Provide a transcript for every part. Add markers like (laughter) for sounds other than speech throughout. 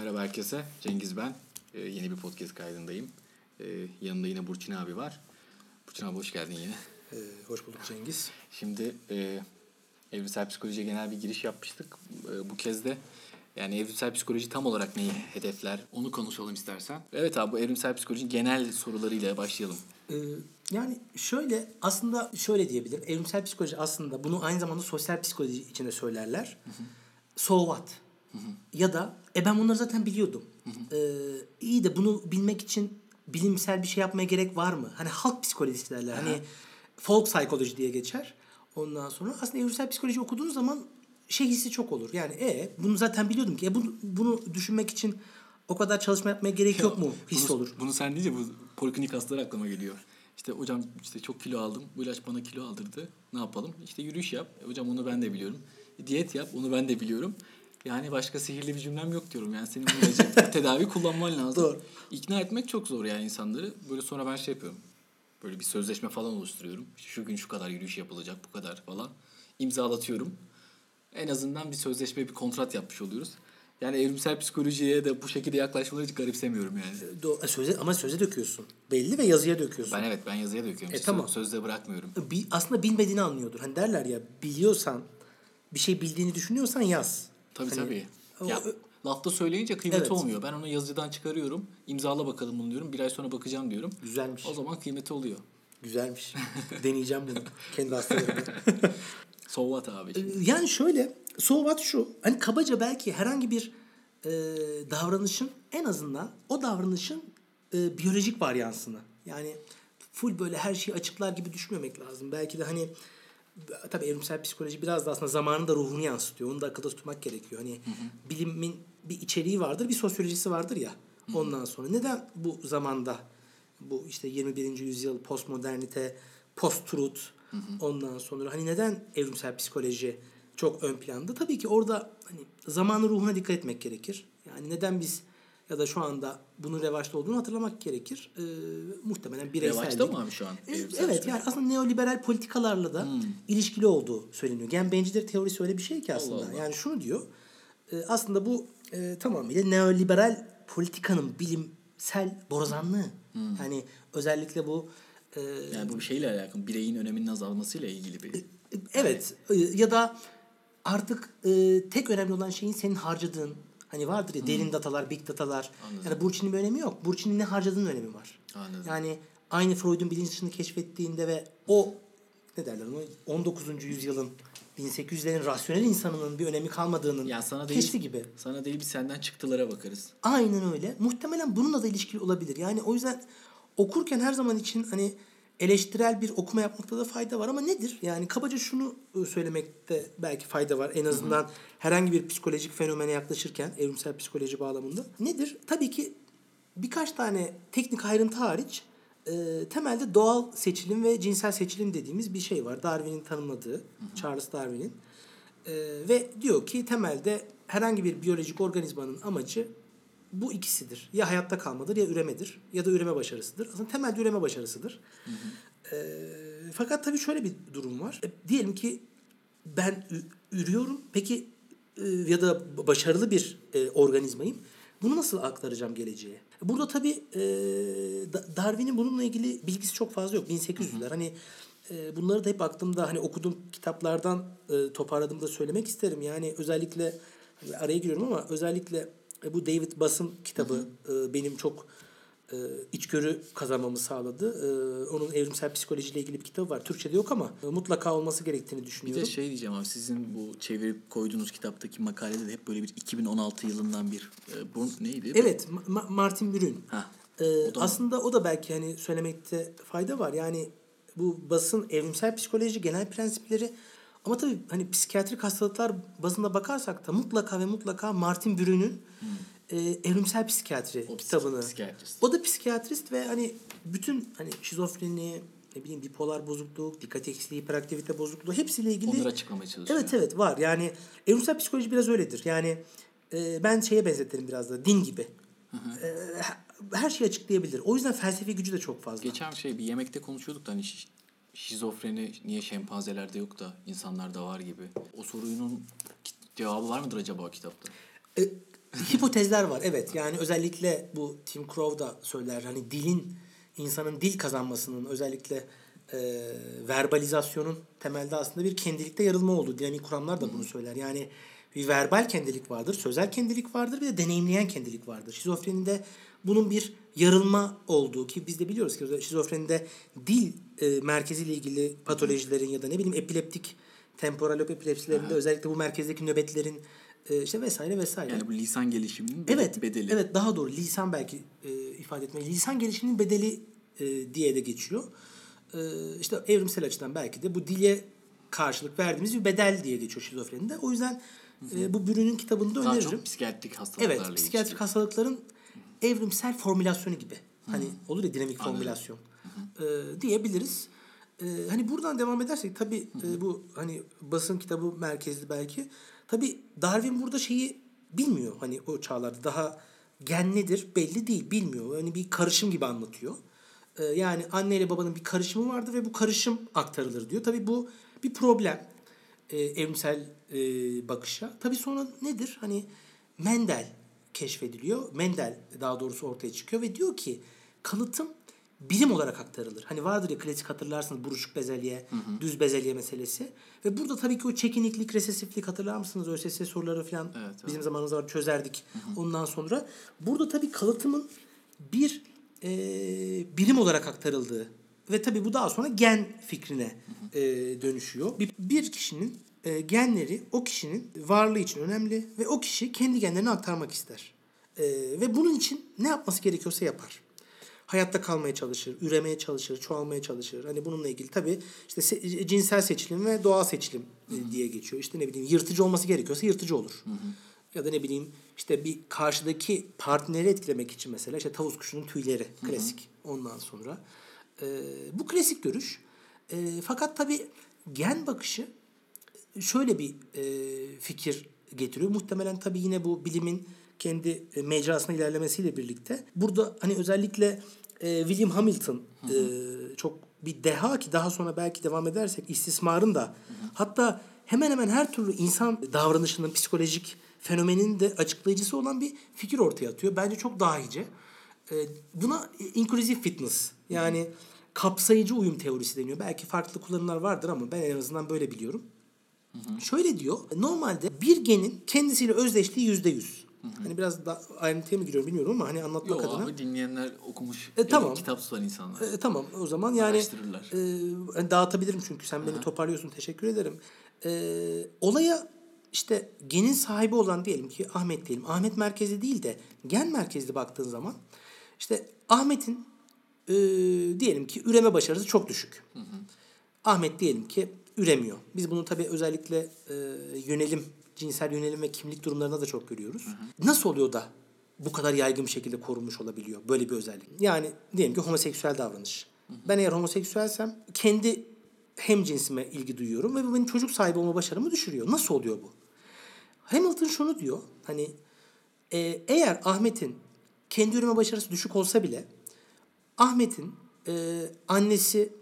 Merhaba herkese. Cengiz ben. Ee, yeni bir podcast kaydındayım. Ee, yanımda yine Burçin abi var. Burçin abi hoş geldin yine. Ee, hoş bulduk Cengiz. Şimdi e, evrimsel psikolojiye genel bir giriş yapmıştık. E, bu kez de yani evrimsel psikoloji tam olarak neyi hedefler onu konuşalım istersen. Evet abi bu evrimsel psikoloji genel sorularıyla başlayalım. Ee, yani şöyle aslında şöyle diyebilirim. Evrimsel psikoloji aslında bunu aynı zamanda sosyal psikoloji içinde söylerler. So what? Ya da e ben bunları zaten biliyordum. Ee, iyi de bunu bilmek için bilimsel bir şey yapmaya gerek var mı? Hani halk psikolojisi derler. Hani folk psychology diye geçer. Ondan sonra aslında evrimsel psikoloji okuduğun zaman şey hissi çok olur. Yani e bunu zaten biliyordum ki. E, bunu, bunu düşünmek için o kadar çalışma yapmaya gerek yok mu? (laughs) His bunu, olur. Bunu sen deyince bu poliklinik hastalar aklıma geliyor. İşte hocam işte çok kilo aldım. Bu ilaç bana kilo aldırdı. Ne yapalım? İşte yürüyüş yap. E, hocam onu ben de biliyorum. E, diyet yap. Onu ben de biliyorum. Yani başka sihirli bir cümlem yok diyorum. Yani senin bu ilacı (laughs) tedavi kullanman lazım. Doğru. İkna etmek çok zor yani insanları. Böyle sonra ben şey yapıyorum. Böyle bir sözleşme falan oluşturuyorum. Şu gün şu kadar yürüyüş yapılacak bu kadar falan. İmzalatıyorum. En azından bir sözleşme, bir kontrat yapmış oluyoruz. Yani evrimsel psikolojiye de bu şekilde yaklaşmaları hiç garipsemiyorum yani. Do- söze, ama söze döküyorsun. Belli ve yazıya döküyorsun. Ben evet ben yazıya döküyorum. E, tamam. Sözde bırakmıyorum. Bi- aslında bilmediğini anlıyordur. Hani derler ya biliyorsan bir şey bildiğini düşünüyorsan yaz. Tabii Hani tabii. o- Ya, lafta söyleyince kıymeti Evet. olmuyor. Ben onu yazıdan çıkarıyorum. imzala bakalım bunu diyorum. Bir ay sonra bakacağım diyorum. Güzelmiş. O zaman kıymeti oluyor. Güzelmiş. (laughs) Deneyeceğim bunu. Kendi hastalarımda. (laughs) So what abi? yani şöyle. So what şu. Hani kabaca belki herhangi bir e, davranışın en azından o davranışın e, biyolojik varyansını. Yani full böyle her şeyi açıklar gibi düşünmemek lazım. Belki de hani tabii evrimsel psikoloji biraz da aslında zamanın da ruhunu yansıtıyor. Onu da akılda tutmak gerekiyor. Hani bilimin bir içeriği vardır, bir sosyolojisi vardır ya. Ondan sonra neden bu zamanda bu işte 21. yüzyıl postmodernite, post-truth ondan sonra hani neden evrimsel psikoloji çok ön planda? Tabii ki orada hani zamanın ruhuna dikkat etmek gerekir. Yani neden biz ya da şu anda bunun revaçta olduğunu hatırlamak gerekir. Ee, muhtemelen bireysellik. Revaçta mı abi şu an? E, Evet yani aslında neoliberal politikalarla da ilişkili olduğu söyleniyor. Gen bencilleri teorisi öyle bir şey ki aslında. Allah. Yani şunu diyor. e, aslında bu e, tamamıyla neoliberal politikanın bilimsel borazanlığı. Yani özellikle bu e, Yani bu şeyle alakalı. Bireyin öneminin azalmasıyla ilgili bir... Evet e, ya da artık e, tek önemli olan şeyin senin harcadığın hani vardır ya derin datalar, big datalar. Anladım. Yani Burçin'in bir önemi yok. Burçin'in ne harcadığının önemi var. Anladım. Yani aynı Freud'un bilinç dışını keşfettiğinde ve o ne derler ona 19. yüzyılın 1800'lerin rasyonel insanının bir önemi kalmadığının Yani sana değil, keşfi gibi. Sana değil biz senden çıktılara bakarız. Aynen öyle. Muhtemelen bununla da ilişkili olabilir. Yani o yüzden okurken her zaman için hani eleştirel bir okuma yapmakta da fayda var ama nedir? Yani kabaca şunu e, söylemekte belki fayda var. En azından herhangi bir psikolojik fenomene yaklaşırken evrimsel psikoloji bağlamında. Nedir? Tabii ki birkaç tane teknik ayrıntı hariç e, temelde doğal seçilim ve cinsel seçilim dediğimiz bir şey var. Darwin'in tanımladığı, Charles Darwin'in. E, ve diyor ki temelde herhangi bir biyolojik organizmanın amacı bu ikisidir. Ya hayatta kalmadır ya üremedir ya da üreme başarısıdır. Aslında temelde üreme başarısıdır. E, fakat tabii şöyle bir durum var. E, diyelim ki ben ürüyorum. Peki e, ya da başarılı bir e, organizmayım. Bunu nasıl aktaracağım geleceğe? Burada tabii e, Da- Darwin'in bununla ilgili bilgisi çok fazla yok. 1800'ler. Hani e, bunları da hep aklımda hani okuduğum kitaplardan e, toparladığımda söylemek isterim. Yani özellikle hani araya giriyorum ama özellikle bu David Bass'ın kitabı e, benim çok e, içgörü kazanmamı sağladı. E, onun evrimsel psikolojiyle ilgili bir kitabı var. Türkçe'de yok ama e, mutlaka olması gerektiğini Bir düşünüyorum. de şey diyeceğim abi sizin bu çevirip koyduğunuz kitaptaki makalede de hep böyle bir 2016 yılından bir e, bu neydi? Evet, Ma- Martin Mürün. Ha. Ee, O da mı? aslında o da belki hani söylemekte fayda var. Yani bu basın evrimsel psikoloji genel prensipleri ama tabii hani psikiyatrik hastalıklar bazında bakarsak da mutlaka ve mutlaka Martin Brün'ün e, evrimsel psikiyatri Hmm. O kitabını. psikiyatrist. O da psikiyatrist ve hani bütün hani şizofreni, ne bileyim bipolar bozukluk, dikkat eksikliği, hiperaktivite bozukluğu hepsiyle ilgili Onları açıklamaya çalışıyor. Evet evet var. Yani evrimsel psikoloji biraz öyledir. Yani e, ben şeye benzetirim biraz da din gibi. E, her şeyi açıklayabilir. O yüzden felsefi gücü de çok fazla. Geçen şey bir yemekte konuşuyorduk da hani şizofreni niye şempanzelerde yok da insanlarda var gibi. O sorunun cevabı var mıdır acaba kitapta? E, hipotezler var evet. Yani özellikle bu Tim Crow da söyler hani dilin insanın dil kazanmasının özellikle e, verbalizasyonun temelde aslında bir kendilikte yarılma olduğu. Dinamik kuramlar da bunu söyler. Yani bir verbal kendilik vardır, sözel kendilik vardır bir de deneyimleyen kendilik vardır. Şizofrenide bunun bir yarılma olduğu ki biz de biliyoruz ki şizofrenide dil e, merkeziyle ilgili patolojilerin ya da ne bileyim epileptik temporal epilepsilerinde evet. özellikle bu merkezdeki nöbetlerin e, işte vesaire vesaire. Yani bu lisan gelişiminin evet, bedeli. Evet daha doğru lisan belki e, ifade etmeyi. Lisan gelişiminin bedeli e, diye de geçiyor. E, işte evrimsel açıdan belki de bu dile karşılık verdiğimiz bir bedel diye geçiyor şizofrenide. O yüzden e, bu Bürün'ün kitabında Daha öneririm. çok psikiyatrik hastalıklarla Evet, psikiyatrik ilişkili. hastalıkların evrimsel formülasyonu gibi. Hani olur ya dinamik formülasyon. E, diyebiliriz. E, hani buradan devam edersek tabii e, bu hani basın kitabı merkezli belki. Tabii Darwin burada şeyi bilmiyor. Hani o çağlarda daha gen nedir belli değil bilmiyor. Yani bir karışım gibi anlatıyor. E, yani anne ile babanın bir karışımı vardır ve bu karışım aktarılır diyor. Tabii bu bir problem e, evrimsel e, bakışa. Tabii sonra nedir? Hani Mendel keşfediliyor. Mendel daha doğrusu ortaya çıkıyor ve diyor ki kalıtım birim olarak aktarılır. Hani vardır ya klasik hatırlarsınız buruşuk bezelye, düz bezelye meselesi. Ve burada tabii ki o çekiniklik, resesiflik hatırlar mısınız? ÖSS soruları falan Evet, evet. bizim zamanımızda var, çözerdik. Ondan sonra burada tabii kalıtımın bir e, birim olarak aktarıldığı ve tabii bu daha sonra gen fikrine e, dönüşüyor. Bir, bir kişinin e, genleri o kişinin varlığı için önemli ve o kişi kendi genlerini aktarmak ister. E, ve bunun için ne yapması gerekiyorsa yapar. Hayatta kalmaya çalışır, üremeye çalışır, çoğalmaya çalışır. Hani bununla ilgili tabii işte se- cinsel seçilim ve doğal seçilim e, diye geçiyor. İşte ne bileyim yırtıcı olması gerekiyorsa yırtıcı olur. Ya da ne bileyim işte bir karşıdaki partneri etkilemek için mesela işte tavus kuşunun tüyleri klasik. Ondan sonra e, bu klasik görüş. E, fakat tabii gen bakışı şöyle bir e, fikir getiriyor. Muhtemelen tabii yine bu bilimin kendi e, mecrasına ilerlemesiyle birlikte. Burada hani özellikle e, William Hamilton e, çok bir deha ki daha sonra belki devam edersek istismarın da hatta hemen hemen her türlü insan davranışının psikolojik fenomenin de açıklayıcısı olan bir fikir ortaya atıyor. Bence çok dahice. E, buna inclusive fitness yani kapsayıcı uyum teorisi deniyor. Belki farklı kullanımlar vardır ama ben en azından böyle biliyorum. Şöyle diyor. Normalde bir genin kendisiyle özdeşliği yüzde yüz. Hani biraz da ayrıntıya mı giriyorum bilmiyorum ama hani anlatmak Yok adına. abi dinleyenler okumuş. E, tamam. kitap tutan insanlar. E, tamam o zaman yani Araştırırlar. e, hani dağıtabilirim çünkü sen beni toparlıyorsun teşekkür ederim. E, olaya işte genin sahibi olan diyelim ki Ahmet diyelim. Ahmet merkezli değil de gen merkezli baktığın zaman işte Ahmet'in e, diyelim ki üreme başarısı çok düşük. Ahmet diyelim ki üremiyor. Biz bunu tabii özellikle e, yönelim, cinsel yönelim ve kimlik durumlarında da çok görüyoruz. Nasıl oluyor da bu kadar yaygın bir şekilde korunmuş olabiliyor böyle bir özellik? Yani diyelim ki homoseksüel davranış. Ben eğer homoseksüelsem kendi hem cinsime ilgi duyuyorum ve bu benim çocuk sahibi olma başarımı düşürüyor. Nasıl oluyor bu? Hamilton şunu diyor. Hani e, eğer Ahmet'in kendi üreme başarısı düşük olsa bile Ahmet'in e, annesi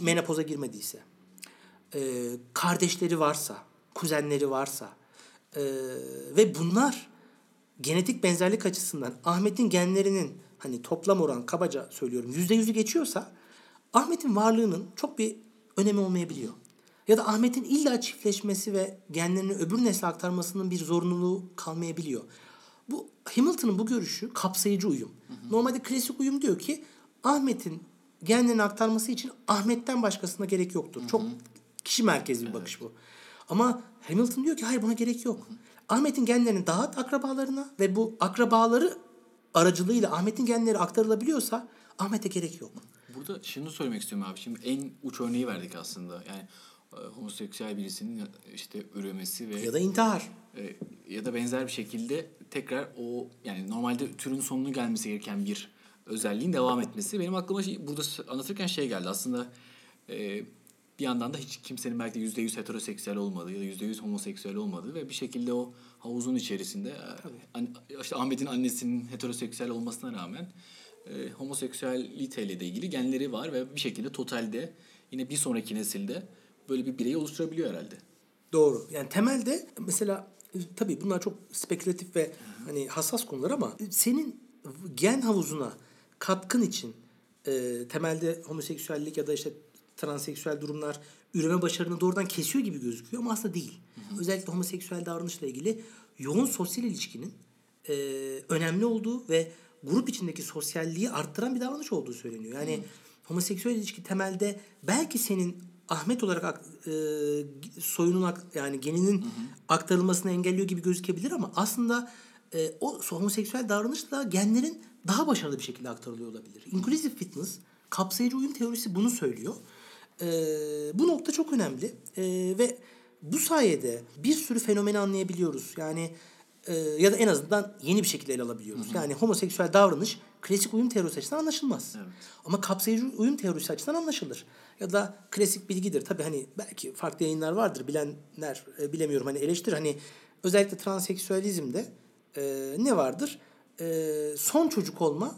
menopoza girmediyse, e, kardeşleri varsa, kuzenleri varsa e, ve bunlar genetik benzerlik açısından Ahmet'in genlerinin hani toplam oran kabaca söylüyorum yüzde yüzü geçiyorsa Ahmet'in varlığının çok bir önemi olmayabiliyor. Ya da Ahmet'in illa çiftleşmesi ve genlerini öbür nesle aktarmasının bir zorunluluğu kalmayabiliyor. Bu Hamilton'ın bu görüşü kapsayıcı uyum. Normalde klasik uyum diyor ki Ahmet'in genlerini aktarması için Ahmet'ten başkasına gerek yoktur. Çok kişi merkezli bir bakış bu. Ama Hamilton diyor ki hayır buna gerek yok. Ahmet'in genlerini dağıt akrabalarına ve bu akrabaları aracılığıyla Ahmet'in genleri aktarılabiliyorsa Ahmet'e gerek yok. Burada şunu söylemek istiyorum abi. Şimdi en uç örneği verdik aslında. Yani e, homoseksüel birisinin işte üremesi ve Ya da intihar. e, ya da benzer bir şekilde tekrar o yani normalde türün sonunu gelmesi gereken bir özelliğin devam etmesi. Benim aklıma şey, burada anlatırken şey geldi aslında e, bir yandan da hiç kimsenin belki de yüzde yüz heteroseksüel olmadığı ya da yüzde yüz homoseksüel olmadığı ve bir şekilde o havuzun içerisinde e, an- işte Ahmet'in annesinin heteroseksüel olmasına rağmen e, homoseksüeliteyle de ilgili genleri var ve bir şekilde totalde yine bir sonraki nesilde böyle bir bireyi oluşturabiliyor herhalde. Doğru. Yani temelde mesela tabii bunlar çok spekülatif ve hani hassas konular ama senin gen havuzuna katkın için e, temelde homoseksüellik ya da işte transseksüel durumlar üreme başarını doğrudan kesiyor gibi gözüküyor ama aslında değil. Özellikle homoseksüel davranışla ilgili yoğun sosyal ilişkinin e, önemli olduğu ve grup içindeki sosyalliği arttıran bir davranış olduğu söyleniyor. Yani homoseksüel ilişki temelde belki senin Ahmet olarak ak- e, soyunun yani geninin aktarılmasını engelliyor gibi gözükebilir ama aslında e, o homoseksüel davranışla genlerin daha başarılı bir şekilde aktarılıyor olabilir. Inclusive fitness, kapsayıcı uyum teorisi bunu söylüyor. E, bu nokta çok önemli E, ve bu sayede bir sürü fenomeni anlayabiliyoruz. Yani e, ya da en azından yeni bir şekilde ele alabiliyoruz. Yani homoseksüel davranış klasik uyum teorisi açısından anlaşılmaz. Evet. Ama kapsayıcı uyum teorisi açısından anlaşılır. Ya da klasik bilgidir. Tabii hani belki farklı yayınlar vardır. Bilenler e, bilemiyorum hani eleştir. Hani özellikle transseksüelizmde e, ne vardır? E, son çocuk olma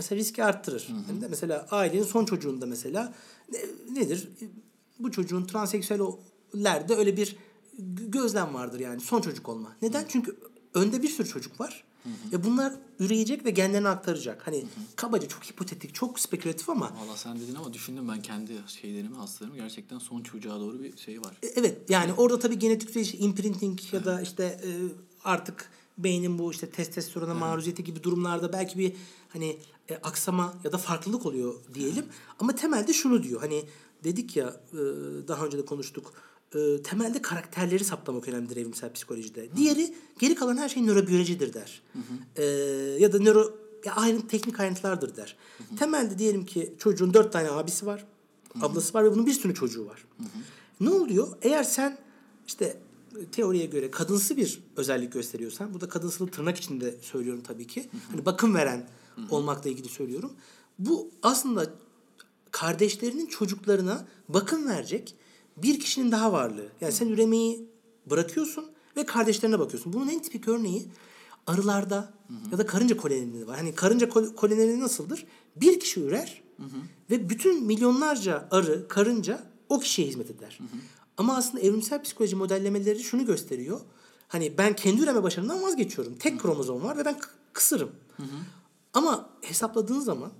mesela riski arttırır. Yani de mesela ailenin son çocuğunda mesela ne- nedir? Bu çocuğun transseksüellerde öyle bir gö- gözlem vardır yani son çocuk olma. Neden? Çünkü önde bir sürü çocuk var. Ve bunlar üreyecek ve genlerini aktaracak. Hani kabaca çok hipotetik, çok spekülatif ama Valla sen dedin ama düşündüm ben kendi şeylerimi, hastalarımı gerçekten son çocuğa doğru bir şey var. E, Evet yani orada tabii genetik süreç imprinting ya da işte e, artık beynin bu işte testosterona maruziyeti gibi durumlarda belki bir hani e, aksama ya da farklılık oluyor diyelim. Ama temelde şunu diyor hani dedik ya e, daha önce de konuştuk. E, temelde karakterleri saptamak önemlidir evrimsel psikolojide. Diğeri geri kalan her şey nörobiyolojidir der. E, ya da nöro ya aynı teknik ayrıntılardır der. Temelde diyelim ki çocuğun dört tane abisi var, ablası var ve bunun bir sürü çocuğu var. Ne oluyor? Eğer sen işte teoriye göre kadınsı bir özellik gösteriyorsan, bu da kadınsılı tırnak içinde söylüyorum tabii ki. Hani bakım veren olmakla ilgili söylüyorum. Bu aslında kardeşlerinin çocuklarına bakım verecek bir kişinin daha varlığı. Yani sen üremeyi bırakıyorsun ve kardeşlerine bakıyorsun. Bunun en tipik örneği arılarda ya da karınca kolonilerinde var. Hani karınca kol- kolonileri nasıldır? Bir kişi ürer ve bütün milyonlarca arı, karınca o kişiye hizmet eder. Ama aslında evrimsel psikoloji modellemeleri şunu gösteriyor. Hani ben kendi üreme başarımdan vazgeçiyorum. Tek kromozom var ve ben kısırım. Ama hesapladığın zaman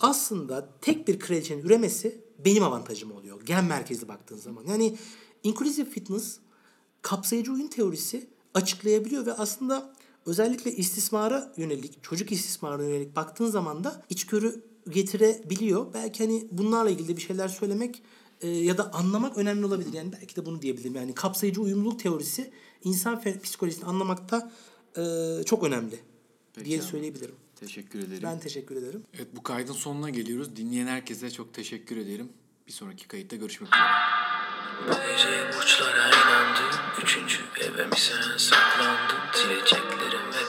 aslında tek bir kraliçenin üremesi benim avantajım oluyor. Gen merkezli baktığın zaman. Yani inclusive fitness kapsayıcı oyun teorisi açıklayabiliyor ve aslında özellikle istismara yönelik, çocuk istismarına yönelik baktığın zaman da içgörü getirebiliyor. Belki hani bunlarla ilgili de bir şeyler söylemek e, ya da anlamak önemli olabilir. Yani belki de bunu diyebilirim. Yani kapsayıcı uyumluluk teorisi insan psikolojisini anlamakta e, çok önemli Peki diye abi. söyleyebilirim. Teşekkür ederim. Ben teşekkür ederim. Evet bu kaydın sonuna geliyoruz. Dinleyen herkese çok teşekkür ederim. Bir sonraki kayıtta görüşmek üzere. Bu gece burçlara inandım Üçüncü eve mi sen saklandın Sileceklerim ve